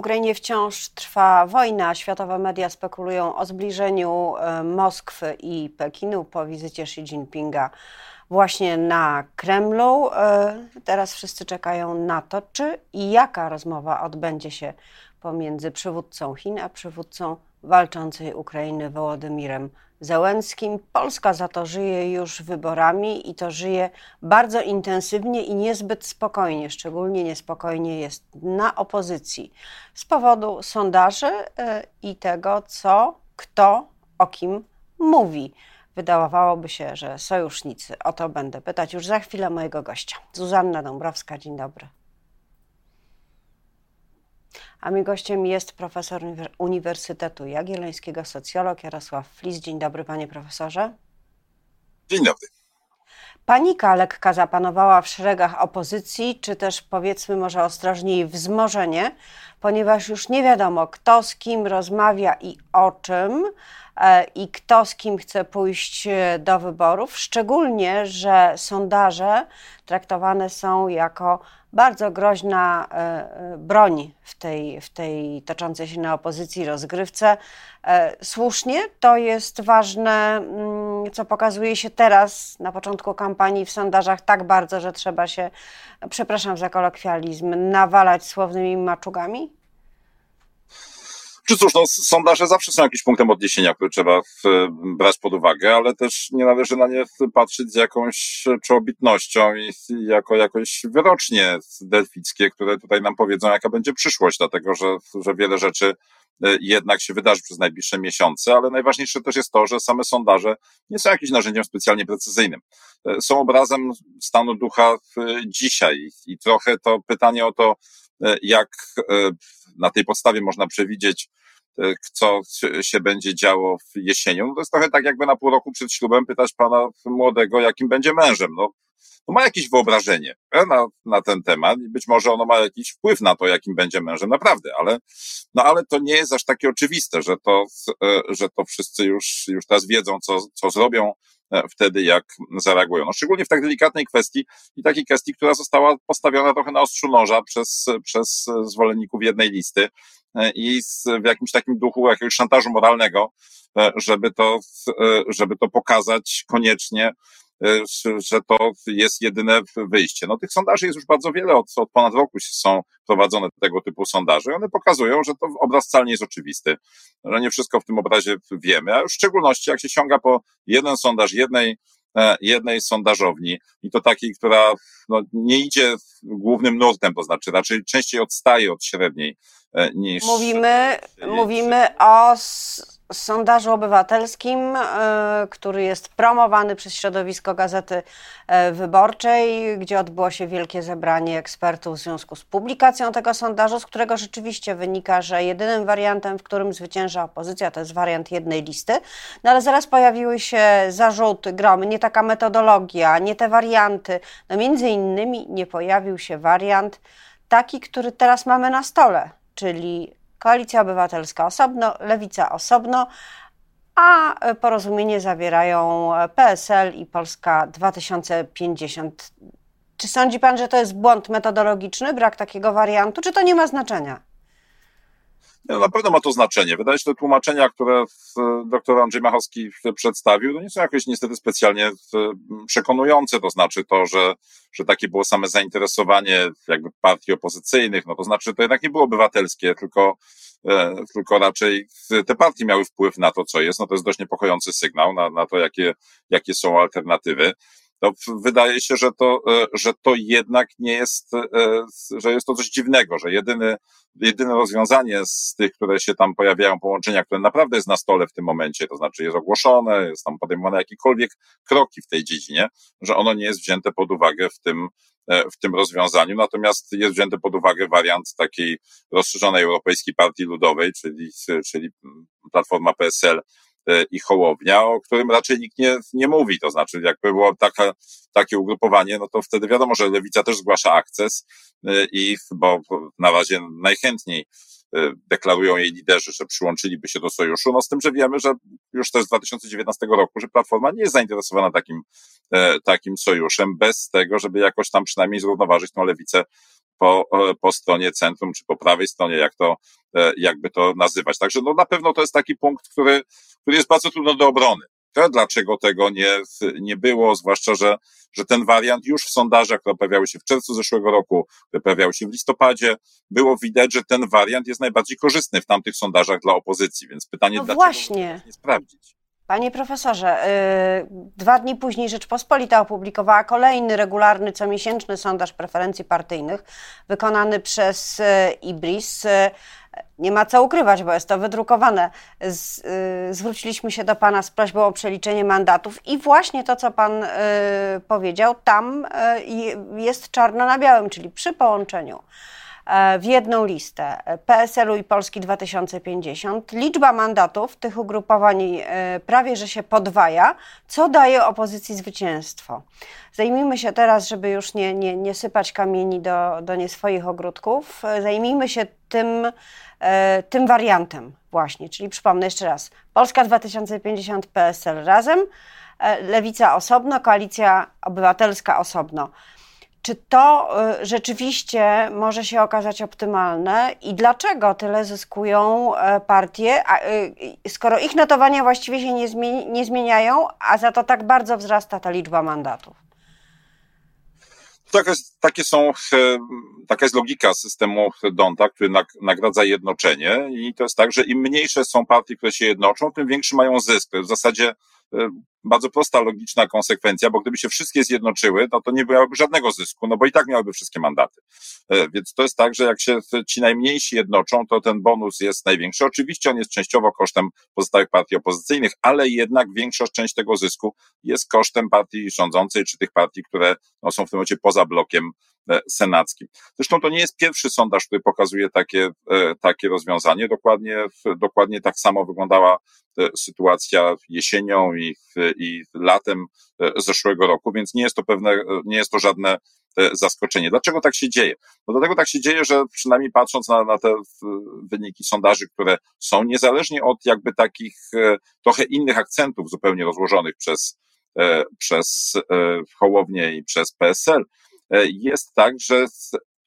Ukrainie wciąż trwa wojna. Światowe media spekulują o zbliżeniu e, Moskwy i Pekinu po wizycie Xi Jinpinga właśnie na Kremlu. E, teraz wszyscy czekają na to, czy i jaka rozmowa odbędzie się pomiędzy przywódcą Chin a przywódcą walczącej Ukrainy Wołodymirem Zełenskim. Polska za to żyje już wyborami i to żyje bardzo intensywnie i niezbyt spokojnie. Szczególnie niespokojnie jest na opozycji z powodu sondaży e, i tego, co kto o kim mówi. Wydawałoby się, że sojusznicy. O to będę pytać już za chwilę mojego gościa. Zuzanna Dąbrowska, dzień dobry. A mi gościem jest profesor Uniwersytetu Jagiellońskiego, socjolog Jarosław Flis. Dzień dobry, panie profesorze. Dzień dobry. Panika lekka zapanowała w szeregach opozycji, czy też powiedzmy może ostrożniej wzmożenie, ponieważ już nie wiadomo, kto z kim rozmawia i o czym. E, i kto z kim chce pójść e, do wyborów, szczególnie, że sondaże traktowane są jako bardzo groźna e, broń w tej, w tej toczącej się na opozycji rozgrywce. Słusznie to jest ważne, mm, co pokazuje się teraz na początku kampanii w sondażach tak bardzo, że trzeba się, przepraszam za kolokwializm, nawalać słownymi maczugami? Czy cóż, no, sondaże zawsze są jakimś punktem odniesienia, który trzeba brać pod uwagę, ale też nie należy na nie patrzeć z jakąś czołobitnością i jako jakoś wyrocznie delfickie, które tutaj nam powiedzą, jaka będzie przyszłość, dlatego że, że wiele rzeczy e, jednak się wydarzy przez najbliższe miesiące, ale najważniejsze też jest to, że same sondaże nie są jakimś narzędziem specjalnie precyzyjnym. E, są obrazem stanu ducha dzisiaj i trochę to pytanie o to, e, jak na tej podstawie można przewidzieć, e, co się będzie działo w jesienią. No to jest trochę tak, jakby na pół roku przed ślubem pytać pana młodego, jakim będzie mężem. No, no ma jakieś wyobrażenie e, na, na ten temat i być może ono ma jakiś wpływ na to, jakim będzie mężem, naprawdę, ale, no ale to nie jest aż takie oczywiste, że to, e, że to wszyscy już, już teraz wiedzą, co, co zrobią, E, wtedy, jak zareagują. No, szczególnie w tak delikatnej kwestii i takiej kwestii, która została postawiona trochę na ostrzu noża przez, przez zwolenników jednej listy e, i w jakimś takim duchu jakiegoś szantażu moralnego, e, żeby to, żeby to pokazać koniecznie, E, że to jest jedyne wyjście. No tych sondaży jest już bardzo wiele, od, od ponad roku są prowadzone tego typu sondaże i one pokazują, że to obraz wcale nie jest oczywisty, że nie wszystko w tym obrazie wiemy, a w szczególności jak się sięga po jeden sondaż jednej e, jednej sondażowni i to takiej, która no, nie idzie głównym nurtem, to znaczy raczej częściej odstaje od średniej e, niż. Mówimy, mówimy o sondażu obywatelskim, e, który jest promowany przez środowisko Gazety e, Wyborczej, gdzie odbyło się wielkie zebranie ekspertów w związku z publikacją tego sondażu, z którego rzeczywiście wynika, że jedynym wariantem, w którym zwycięża opozycja, to jest wariant jednej listy. No ale zaraz pojawiły się zarzuty, gromy, nie taka metodologia, nie te warianty. No między innymi nie pojawił się wariant taki, który teraz mamy na stole, czyli Koalicja Obywatelska osobno, Lewica osobno, a porozumienie zawierają PSL i Polska 2050. Czy sądzi Pan, że to jest błąd metodologiczny, brak takiego wariantu, czy to nie ma znaczenia? No, na pewno ma to znaczenie. Wydaje się, że te tłumaczenia, które dr Andrzej Machowski przedstawił, to nie są jakoś niestety specjalnie przekonujące. To znaczy to, że, że takie było same zainteresowanie jakby partii opozycyjnych, no to znaczy to jednak nie było obywatelskie, tylko, e, tylko raczej te partie miały wpływ na to, co jest. No to jest dość niepokojący sygnał na, na to, jakie, jakie są alternatywy to wydaje się, że to, e, że to jednak nie jest, e, że jest to coś dziwnego, że jedyny, jedyne rozwiązanie z tych, które się tam pojawiają, połączenia, które naprawdę jest na stole w tym momencie, to znaczy jest ogłoszone, jest tam podejmowane jakiekolwiek kroki w tej dziedzinie, że ono nie jest wzięte pod uwagę w tym, e, w tym rozwiązaniu, natomiast jest wzięty pod uwagę wariant takiej rozszerzonej Europejskiej Partii Ludowej, czyli, czyli Platforma PSL, i Hołownia, o którym raczej nikt nie, nie mówi. To znaczy, jakby było taka, takie ugrupowanie, no to wtedy wiadomo, że Lewica też zgłasza akces e, i, bo na razie najchętniej e, deklarują jej liderzy, że przyłączyliby się do sojuszu, no z tym, że wiemy, że już też z 2019 roku, że Platforma nie jest zainteresowana takim, takim sojuszem, bez tego, żeby jakoś tam przynajmniej zrównoważyć tą lewicę po, po stronie centrum, czy po prawej stronie, jak to, jakby to nazywać. Także no na pewno to jest taki punkt, który, który jest bardzo trudno do obrony. Dlaczego tego nie, nie było, zwłaszcza, że, że ten wariant już w sondażach, które pojawiały się w czerwcu zeszłego roku, które pojawiały się w listopadzie, było widać, że ten wariant jest najbardziej korzystny w tamtych sondażach dla opozycji, więc pytanie, no dlaczego właśnie. nie sprawdzić? Panie profesorze, y, dwa dni później Rzeczpospolita opublikowała kolejny regularny, comiesięczny sondaż preferencji partyjnych wykonany przez y, IBRIS. Y, nie ma co ukrywać, bo jest to wydrukowane. Zwróciliśmy się do Pana z prośbą o przeliczenie mandatów i właśnie to, co Pan powiedział, tam jest czarno na białym, czyli przy połączeniu w jedną listę PSL-u i Polski 2050. Liczba mandatów tych ugrupowań e, prawie że się podwaja, co daje opozycji zwycięstwo. Zajmijmy się teraz, żeby już nie, nie, nie sypać kamieni do, do nie swoich ogródków, e, zajmijmy się tym, tym wariantem właśnie, czyli przypomnę jeszcze raz, Polska 2050, PSL razem, Lewica osobno, Koalicja Obywatelska osobno. Czy to y, rzeczywiście może się okazać optymalne i dlaczego tyle zyskują e, partie, y, skoro ich notowania właściwie się nie, nie zmieniają, a za to tak bardzo wzrasta ta liczba mandatów? Taka, takie są, e, taka jest logika systemu Donta, który nagradza jednoczenie i to jest tak, że im mniejsze są partie, które się jednoczą, tym większy mają zysk. Jest w zasadzie e, bardzo prosta, logiczna konsekwencja, bo gdyby się wszystkie zjednoczyły, no to nie byłoby żadnego zysku, no bo i tak miałyby wszystkie mandaty. E, więc to jest tak, że jak się ci najmniejsi jednoczą, to ten bonus jest największy. Oczywiście on jest częściowo kosztem pozostałych partii opozycyjnych, ale jednak większa część tego zysku jest kosztem partii rządzącej, czy tych partii, które no, są w tym momencie poza blokiem e, senackim. Zresztą to nie jest pierwszy sondaż, który pokazuje takie, e, takie rozwiązanie. Dokładnie, dokładnie tak samo wyglądała sytuacja jesienią i, i latem e, zeszłego roku, więc nie jest to pewne, nie jest to żadne e, zaskoczenie. Dlaczego tak się dzieje? No dlatego tak się dzieje, że przynajmniej patrząc na, na te wyniki sondaży, które są niezależnie od jakby takich e, trochę innych akcentów zupełnie rozłożonych przez, przez Hołownię i przez PSL, jest tak, że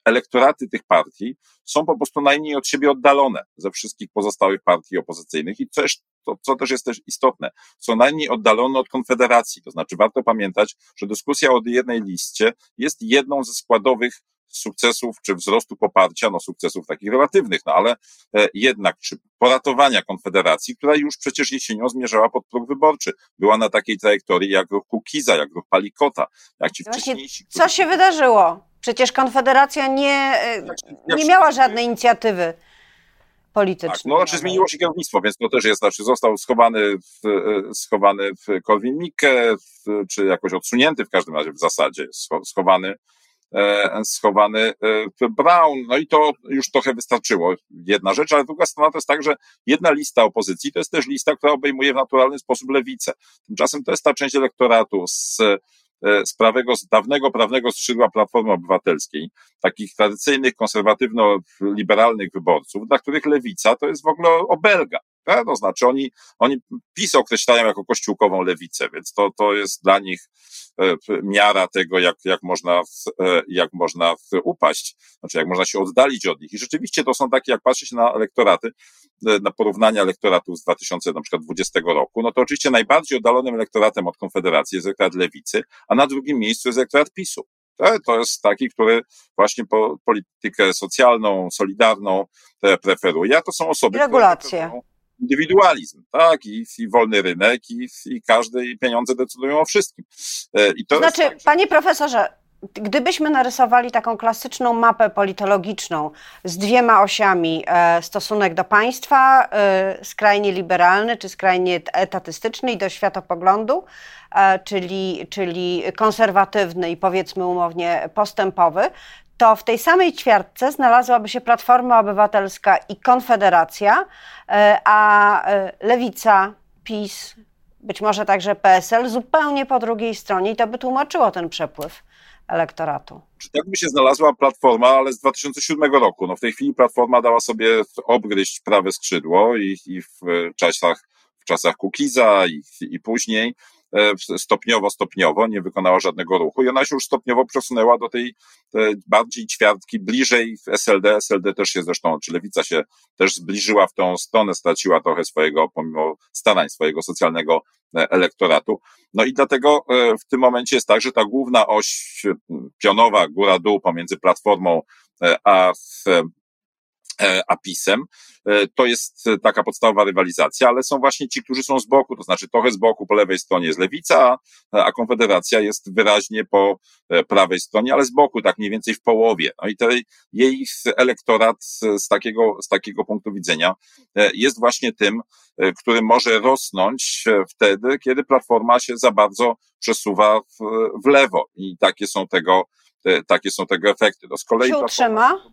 elektoraty tych partii są po prostu najmniej od siebie oddalone ze wszystkich pozostałych partii opozycyjnych i coś, to, co też jest też istotne, są najmniej oddalone od Konfederacji. To znaczy warto pamiętać, że dyskusja o jednej liście jest jedną ze składowych sukcesów czy wzrostu poparcia, no sukcesów takich relatywnych, no ale e, jednak, czy poratowania Konfederacji, która już przecież jesienią zmierzała pod próg wyborczy. Była na takiej trajektorii jak ruch Kukiza, jak ruch Palikota, jak ci wcześniejsi. Co się wydarzyło? Przecież Konfederacja nie, e, nie miała żadnej inicjatywy politycznej. Tak, no znaczy zmieniło się kierownictwo, więc to też jest, znaczy został schowany w, e, schowany w Korwin-Mikke, czy jakoś odsunięty w każdym razie w zasadzie, schowany e, schowany Brown, no i to już trochę wystarczyło. Jedna rzecz, ale druga strona to jest tak, że jedna lista opozycji to jest też lista, która obejmuje w naturalny sposób lewicę. Tymczasem to jest ta część elektoratu z z prawego, z dawnego prawnego skrzydła Platformy Obywatelskiej, takich tradycyjnych, konserwatywno-liberalnych wyborców, dla których lewica to jest w ogóle obelga. Tak? To znaczy oni, oni PiS określają jako kościółkową lewicę, więc to, to jest dla nich e, miara tego, jak, jak, można, e, jak można upaść, znaczy jak można się oddalić od nich. I rzeczywiście to są takie, jak patrzy się na elektoraty, e, na porównania elektoratów z 2020 roku, no to oczywiście najbardziej oddalonym elektoratem od Konfederacji jest elektorat lewicy, a na drugim miejscu jest elektorat PiSu. To jest taki, który właśnie po, politykę socjalną, solidarną preferuje, a to są osoby, Regulacje. które indywidualizm, tak, i, i wolny rynek, i, i każde i pieniądze decydują o wszystkim. E, I to znaczy, tak, panie profesorze, Gdybyśmy narysowali taką klasyczną mapę politologiczną z dwiema osiami, e, stosunek do państwa, e, skrajnie liberalny czy skrajnie etatystyczny i do światopoglądu, czyli, czyli konserwatywny i powiedzmy umownie postępowy, to w tej samej ćwiartce znalazłaby się Platforma Obywatelska i Konfederacja, e, a e, Lewica, PiS, być może także PSL zupełnie po drugiej stronie i to by tłumaczyło ten przepływ elektoratu. Czy tak by się znalazła Platforma, ale z 2007 roku. No w tej chwili Platforma dała sobie obgryźć prawe skrzydło i, i w czasach w czasach Kukiza i, i później stopniowo, stopniowo, nie wykonała żadnego ruchu i ona się już stopniowo przesunęła do tej bardziej ćwiartki, bliżej SLD. SLD też się zresztą, czy lewica się też zbliżyła w tą stronę, straciła trochę swojego, pomimo starań swojego socjalnego elektoratu. No i dlatego w tym momencie jest tak, że ta główna oś pionowa, góra-dół pomiędzy Platformą a a PiSem. E, to jest taka podstawowa rywalizacja, ale są właśnie ci, którzy są z boku, to znaczy trochę z boku po lewej stronie jest lewica, a Konfederacja jest wyraźnie po e, prawej stronie, ale z boku, tak mniej więcej w połowie. No i tej, jej elektorat z takiego, z takiego punktu widzenia e, jest właśnie tym, który może rosnąć wtedy, kiedy Platforma się za bardzo przesuwa w, w lewo i takie są tego, takie są tego efekty. To z kolei się utrzyma?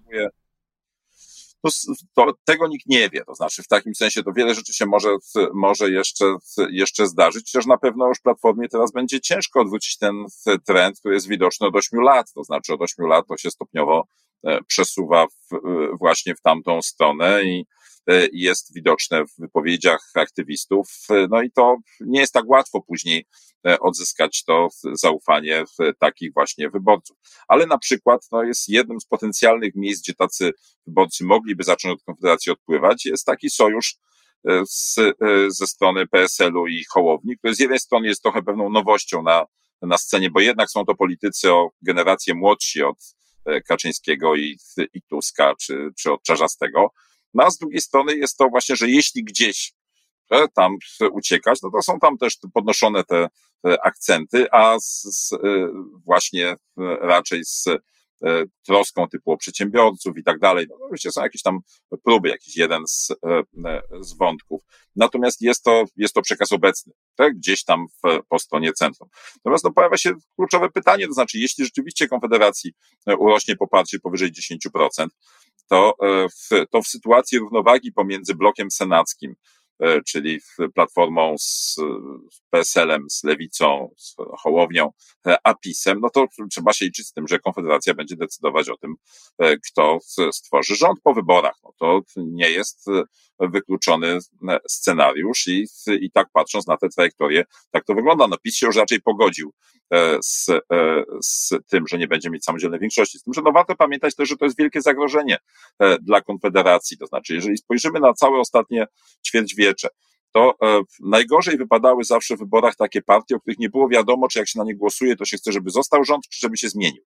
To, to, tego nikt nie wie. To znaczy, w takim sensie to wiele rzeczy się może, może jeszcze, jeszcze zdarzyć, chociaż na pewno już Platformie teraz będzie ciężko odwrócić ten trend, który jest widoczny od 8 lat. To znaczy, od 8 lat to się stopniowo e, przesuwa w, właśnie w tamtą stronę i e, jest widoczne w wypowiedziach aktywistów. No i to nie jest tak łatwo później E, odzyskać to zaufanie takich właśnie wyborców. Ale na przykład no, jest jednym z potencjalnych miejsc, gdzie tacy wyborcy mogliby zacząć od Konfederacji odpływać, jest taki sojusz e, z, e, ze strony PSL-u i Hołowni, który z jednej strony jest trochę pewną nowością na, na scenie, bo jednak są to politycy o generację młodsi od Kaczyńskiego i, i Tuska, czy, czy od Czarzastego. No a z drugiej strony jest to właśnie, że jeśli gdzieś tam uciekać, no to są tam też podnoszone te akcenty, a z, z, właśnie raczej z e, troską typu o przedsiębiorców i tak dalej. No, oczywiście są jakieś tam próby, jakiś jeden z, z wątków. Natomiast jest to, jest to przekaz obecny, tak? gdzieś tam w, po stronie centrum. Natomiast no, pojawia się kluczowe pytanie, to znaczy, jeśli rzeczywiście Konfederacji urośnie poparcie powyżej 10%, to w, to w sytuacji równowagi pomiędzy blokiem senackim, czyli Platformą z, PSL-em, z Lewicą, z Hołownią, e, a PiSem, no to trzeba się liczyć z tym, że Konfederacja będzie decydować o tym, e, kto stworzy rząd po wyborach. No to nie jest wykluczony scenariusz i, i tak patrząc na tę trajektorię, tak to wygląda. No PiS się już raczej pogodził z, z tym, że nie będzie mieć samodzielnej większości. Z tym, że no warto pamiętać też, że to jest wielkie zagrożenie dla Konfederacji. To znaczy, jeżeli spojrzymy na całe ostatnie ćwierćwiecze, to e, najgorzej wypadały zawsze w wyborach takie partie, o których nie było wiadomo, czy jak się na nie głosuje, to się chce, żeby został rząd, czy żeby się zmienił.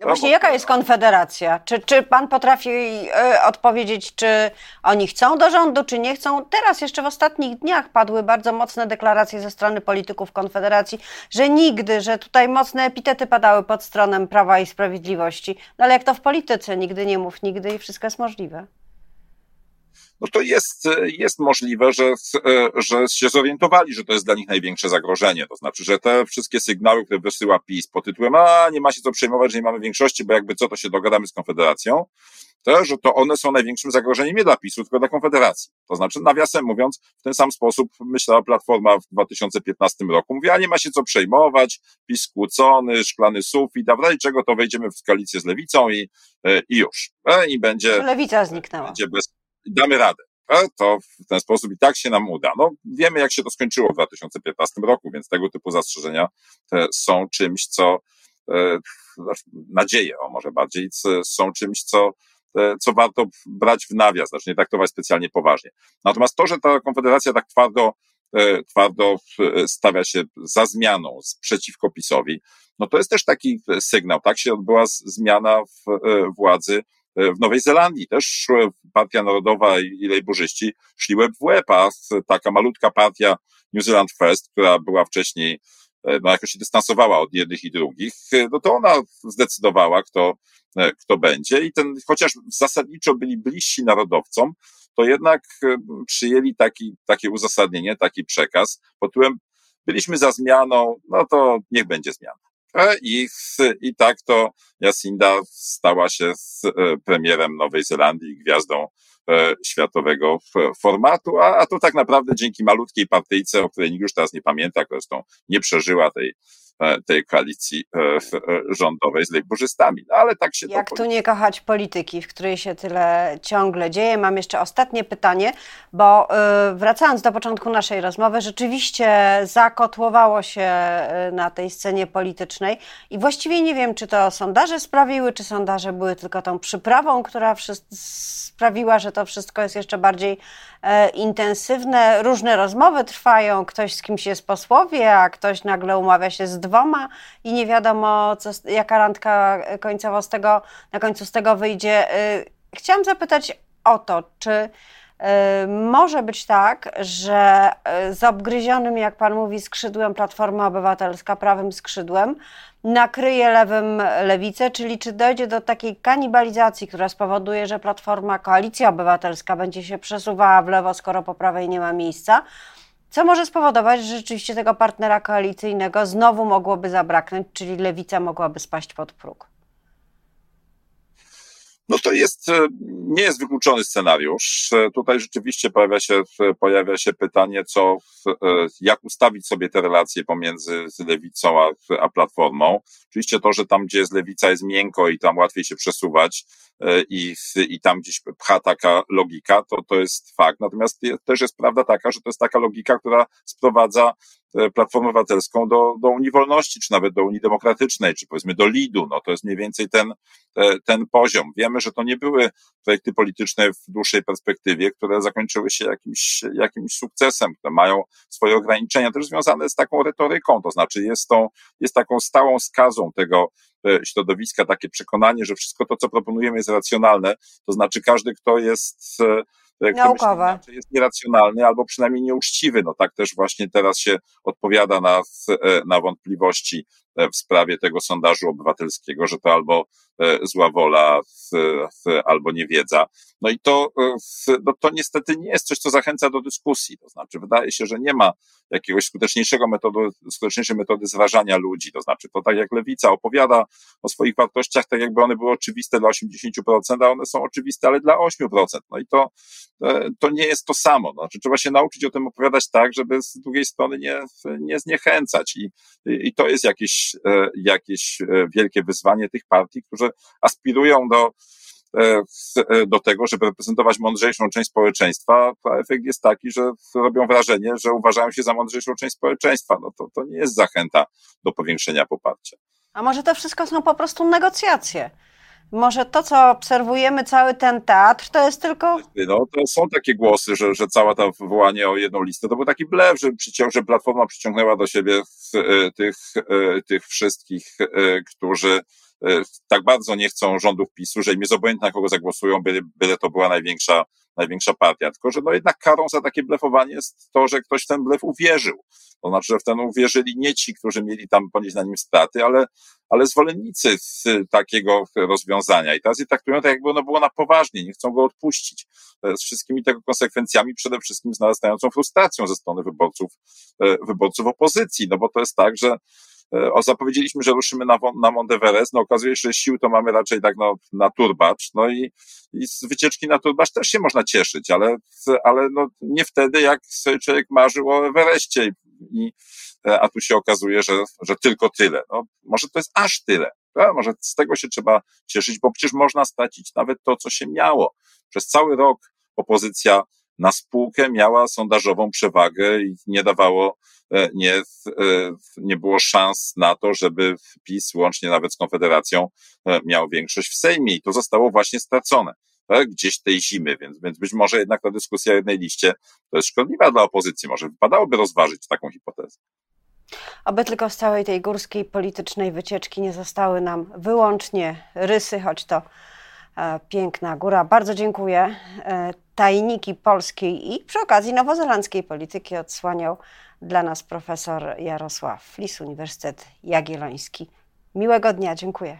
No właśnie, jaka jest konfederacja? Czy, czy pan potrafi y, odpowiedzieć, czy oni chcą do rządu, czy nie chcą? Teraz jeszcze w ostatnich dniach padły bardzo mocne deklaracje ze strony polityków Konfederacji, że nigdy, że tutaj mocne epitety padały pod stroną Prawa i Sprawiedliwości. No ale jak to w polityce, nigdy nie mów nigdy i wszystko jest możliwe no to jest, jest możliwe, że, że się zorientowali, że to jest dla nich największe zagrożenie. To znaczy, że te wszystkie sygnały, które wysyła PiS pod tytułem, a nie ma się co przejmować, że nie mamy większości, bo jakby co, to się dogadamy z Konfederacją, to, że to one są największym zagrożeniem nie dla PiSu, tylko dla Konfederacji. To znaczy, nawiasem mówiąc, w ten sam sposób myślała Platforma w 2015 roku. Mówi, a nie ma się co przejmować, PiS skłócony, szklany sufit, a w razie czego to wejdziemy w koalicję z Lewicą i, i już. E, I będzie... Lewica zniknęła. Będzie bez, damy radę. To w ten sposób i tak się nam uda. No, wiemy, jak się to skończyło w 2015 roku, więc tego typu zastrzeżenia e, są czymś, co e, znaczy, nadzieje, o może bardziej, są czymś, co, e, co warto brać w nawias, znaczy nie traktować specjalnie poważnie. Natomiast to, że ta Konfederacja tak twardo, twardo stawia się za zmianą, przeciwko PiSowi, no to jest też taki sygnał, tak się odbyła zmiana w władzy w Nowej Zelandii też Partia Narodowa i lejburzyści szli łeb w łeb, a taka malutka partia New Zealand First, która była wcześniej, e, no jakoś się dystansowała od jednych i drugich, e, no to ona zdecydowała, kto, e, kto będzie i ten, chociaż zasadniczo byli bliżsi narodowcom, to jednak przyjęli taki, takie uzasadnienie, taki przekaz pod tytułem byliśmy za zmianą, no to niech będzie zmiana. I, I tak to Jacinda stała się z e, premierem Nowej Zelandii, gwiazdą e, światowego formatu, a, a to tak naprawdę dzięki malutkiej partyjce, o której nikt już teraz nie pamięta, zresztą nie przeżyła tej tej koalicji rządowej z lejburzystami. No ale tak się Jak to... tu nie kochać polityki, w której się tyle ciągle dzieje? Mam jeszcze ostatnie pytanie, bo wracając do początku naszej rozmowy, rzeczywiście zakotłowało się na tej scenie politycznej i właściwie nie wiem, czy to sondaże sprawiły, czy sondaże były tylko tą przyprawą, która sprawiła, że to wszystko jest jeszcze bardziej e, intensywne. Różne rozmowy trwają, ktoś z kimś jest posłowie, a ktoś nagle umawia się z dwoma i nie wiadomo, co, jaka randka końcowo z tego, na końcu z tego wyjdzie. E, chciałam zapytać o to, czy Y, może być tak, że y, z obgryzionym, jak pan mówi, skrzydłem Platforma Obywatelska, prawym skrzydłem, nakryje lewym lewicę, czyli czy dojdzie do takiej kanibalizacji, która spowoduje, że Platforma Koalicja Obywatelska będzie się przesuwała w lewo, skoro po prawej nie ma miejsca, co może spowodować, że rzeczywiście tego partnera koalicyjnego znowu mogłoby zabraknąć, czyli lewica mogłaby spaść pod próg. No to jest, e, nie jest wykluczony scenariusz. E, tutaj rzeczywiście pojawia się, e, pojawia się pytanie, co, jak ustawić sobie te relacje pomiędzy lewicą a, a platformą. Oczywiście to, że tam, gdzie jest lewica, jest miękko i tam łatwiej się przesuwać i, i tam gdzieś pcha taka logika, to, to jest fakt. Natomiast też jest prawda taka, że to jest taka logika, która sprowadza Platformę Obywatelską do, do Unii Wolności, czy nawet do Unii Demokratycznej, czy powiedzmy do Lidu. No to jest mniej więcej ten, e, ten poziom. Wiemy, że to nie były projekty polityczne w dłuższej perspektywie, które zakończyły się jakimś, jakimś sukcesem, które mają swoje ograniczenia, też związane z taką retoryką, to znaczy jest, tą, jest taką stałą skazą tego e, środowiska takie przekonanie, że wszystko to, co proponujemy jest racjonalne, to znaczy każdy, kto jest Naukowe. Myśli, jest nieracjonalny albo przynajmniej nieuczciwy. No tak też właśnie teraz się odpowiada na, e, na wątpliwości w sprawie tego sondażu obywatelskiego, że to albo e, zła wola, albo niewiedza. No i to, no to niestety nie jest coś, co zachęca do dyskusji. To znaczy, wydaje się, że nie ma jakiegoś skuteczniejszego metodu, skuteczniejszej metody zrażania ludzi. To znaczy, to tak jak lewica opowiada o swoich wartościach, tak jakby one były oczywiste dla 80%, a one są oczywiste, ale dla 8%. No i to, E, to nie jest to samo. Znaczy, trzeba się nauczyć o tym opowiadać tak, żeby z drugiej strony nie, nie zniechęcać. I, I to jest jakieś, e, jakieś e, wielkie wyzwanie tych partii, które aspirują do, do tego, żeby reprezentować mądrzejszą część społeczeństwa, a efekt jest taki, że robią wrażenie, że uważają się za mądrzejszą część społeczeństwa. No to, to nie jest zachęta do powiększenia poparcia. A może to wszystko są po prostu negocjacje? Może to, co obserwujemy, cały ten teatr, to jest tylko. No, to są takie głosy, że, że cała ta wywołanie o jedną listę to był taki blef, że, przycią, że Platforma przyciągnęła do siebie e, tych, e, tych wszystkich, e, którzy tak bardzo nie chcą rządów PiSu, że im jest obojętne, na kogo zagłosują, byle, byle to była największa, największa partia. Tylko, że no jednak karą za takie blefowanie jest to, że ktoś w ten blef uwierzył. To znaczy, że w ten uwierzyli nie ci, którzy mieli tam ponieść na nim straty, ale, ale zwolennicy takiego rozwiązania. I teraz je traktują tak, jakby ono było na poważnie, nie chcą go odpuścić. Z wszystkimi tego konsekwencjami, przede wszystkim z narastającą frustracją ze strony wyborców, e, wyborców opozycji. No bo to jest tak, że e, o, zapowiedzieliśmy, że ruszymy na, na Monteverest, no okazuje się, że sił to mamy raczej tak no, na turbacz, no i, i z wycieczki na turbacz też się można cieszyć, ale, ale no, nie wtedy, jak sobie człowiek marzył o Everestie i, e, a tu się okazuje, że, że tylko tyle. No, może to jest aż tyle. Prawda? Może z tego się trzeba cieszyć, bo przecież można stracić nawet to, co się miało. Przez cały rok opozycja na spółkę miała sondażową przewagę i nie dawało, e, nie, e, nie było szans na to, żeby PiS, łącznie nawet z Konfederacją, miał większość w Sejmie i to zostało właśnie stracone tak, gdzieś tej zimy, więc, więc być może jednak ta dyskusja jednej liście to jest szkodliwa dla opozycji. Może wypadałoby rozważyć taką hipotezę. Aby tylko z całej tej górskiej politycznej wycieczki nie zostały nam wyłącznie rysy, choć to e, piękna góra. Bardzo dziękuję. E, tajniki polskiej i przy okazji nowozelandzkiej polityki odsłaniał dla nas profesor Jarosław Flis, Uniwersytet Jagielloński. Miłego dnia, dziękuję.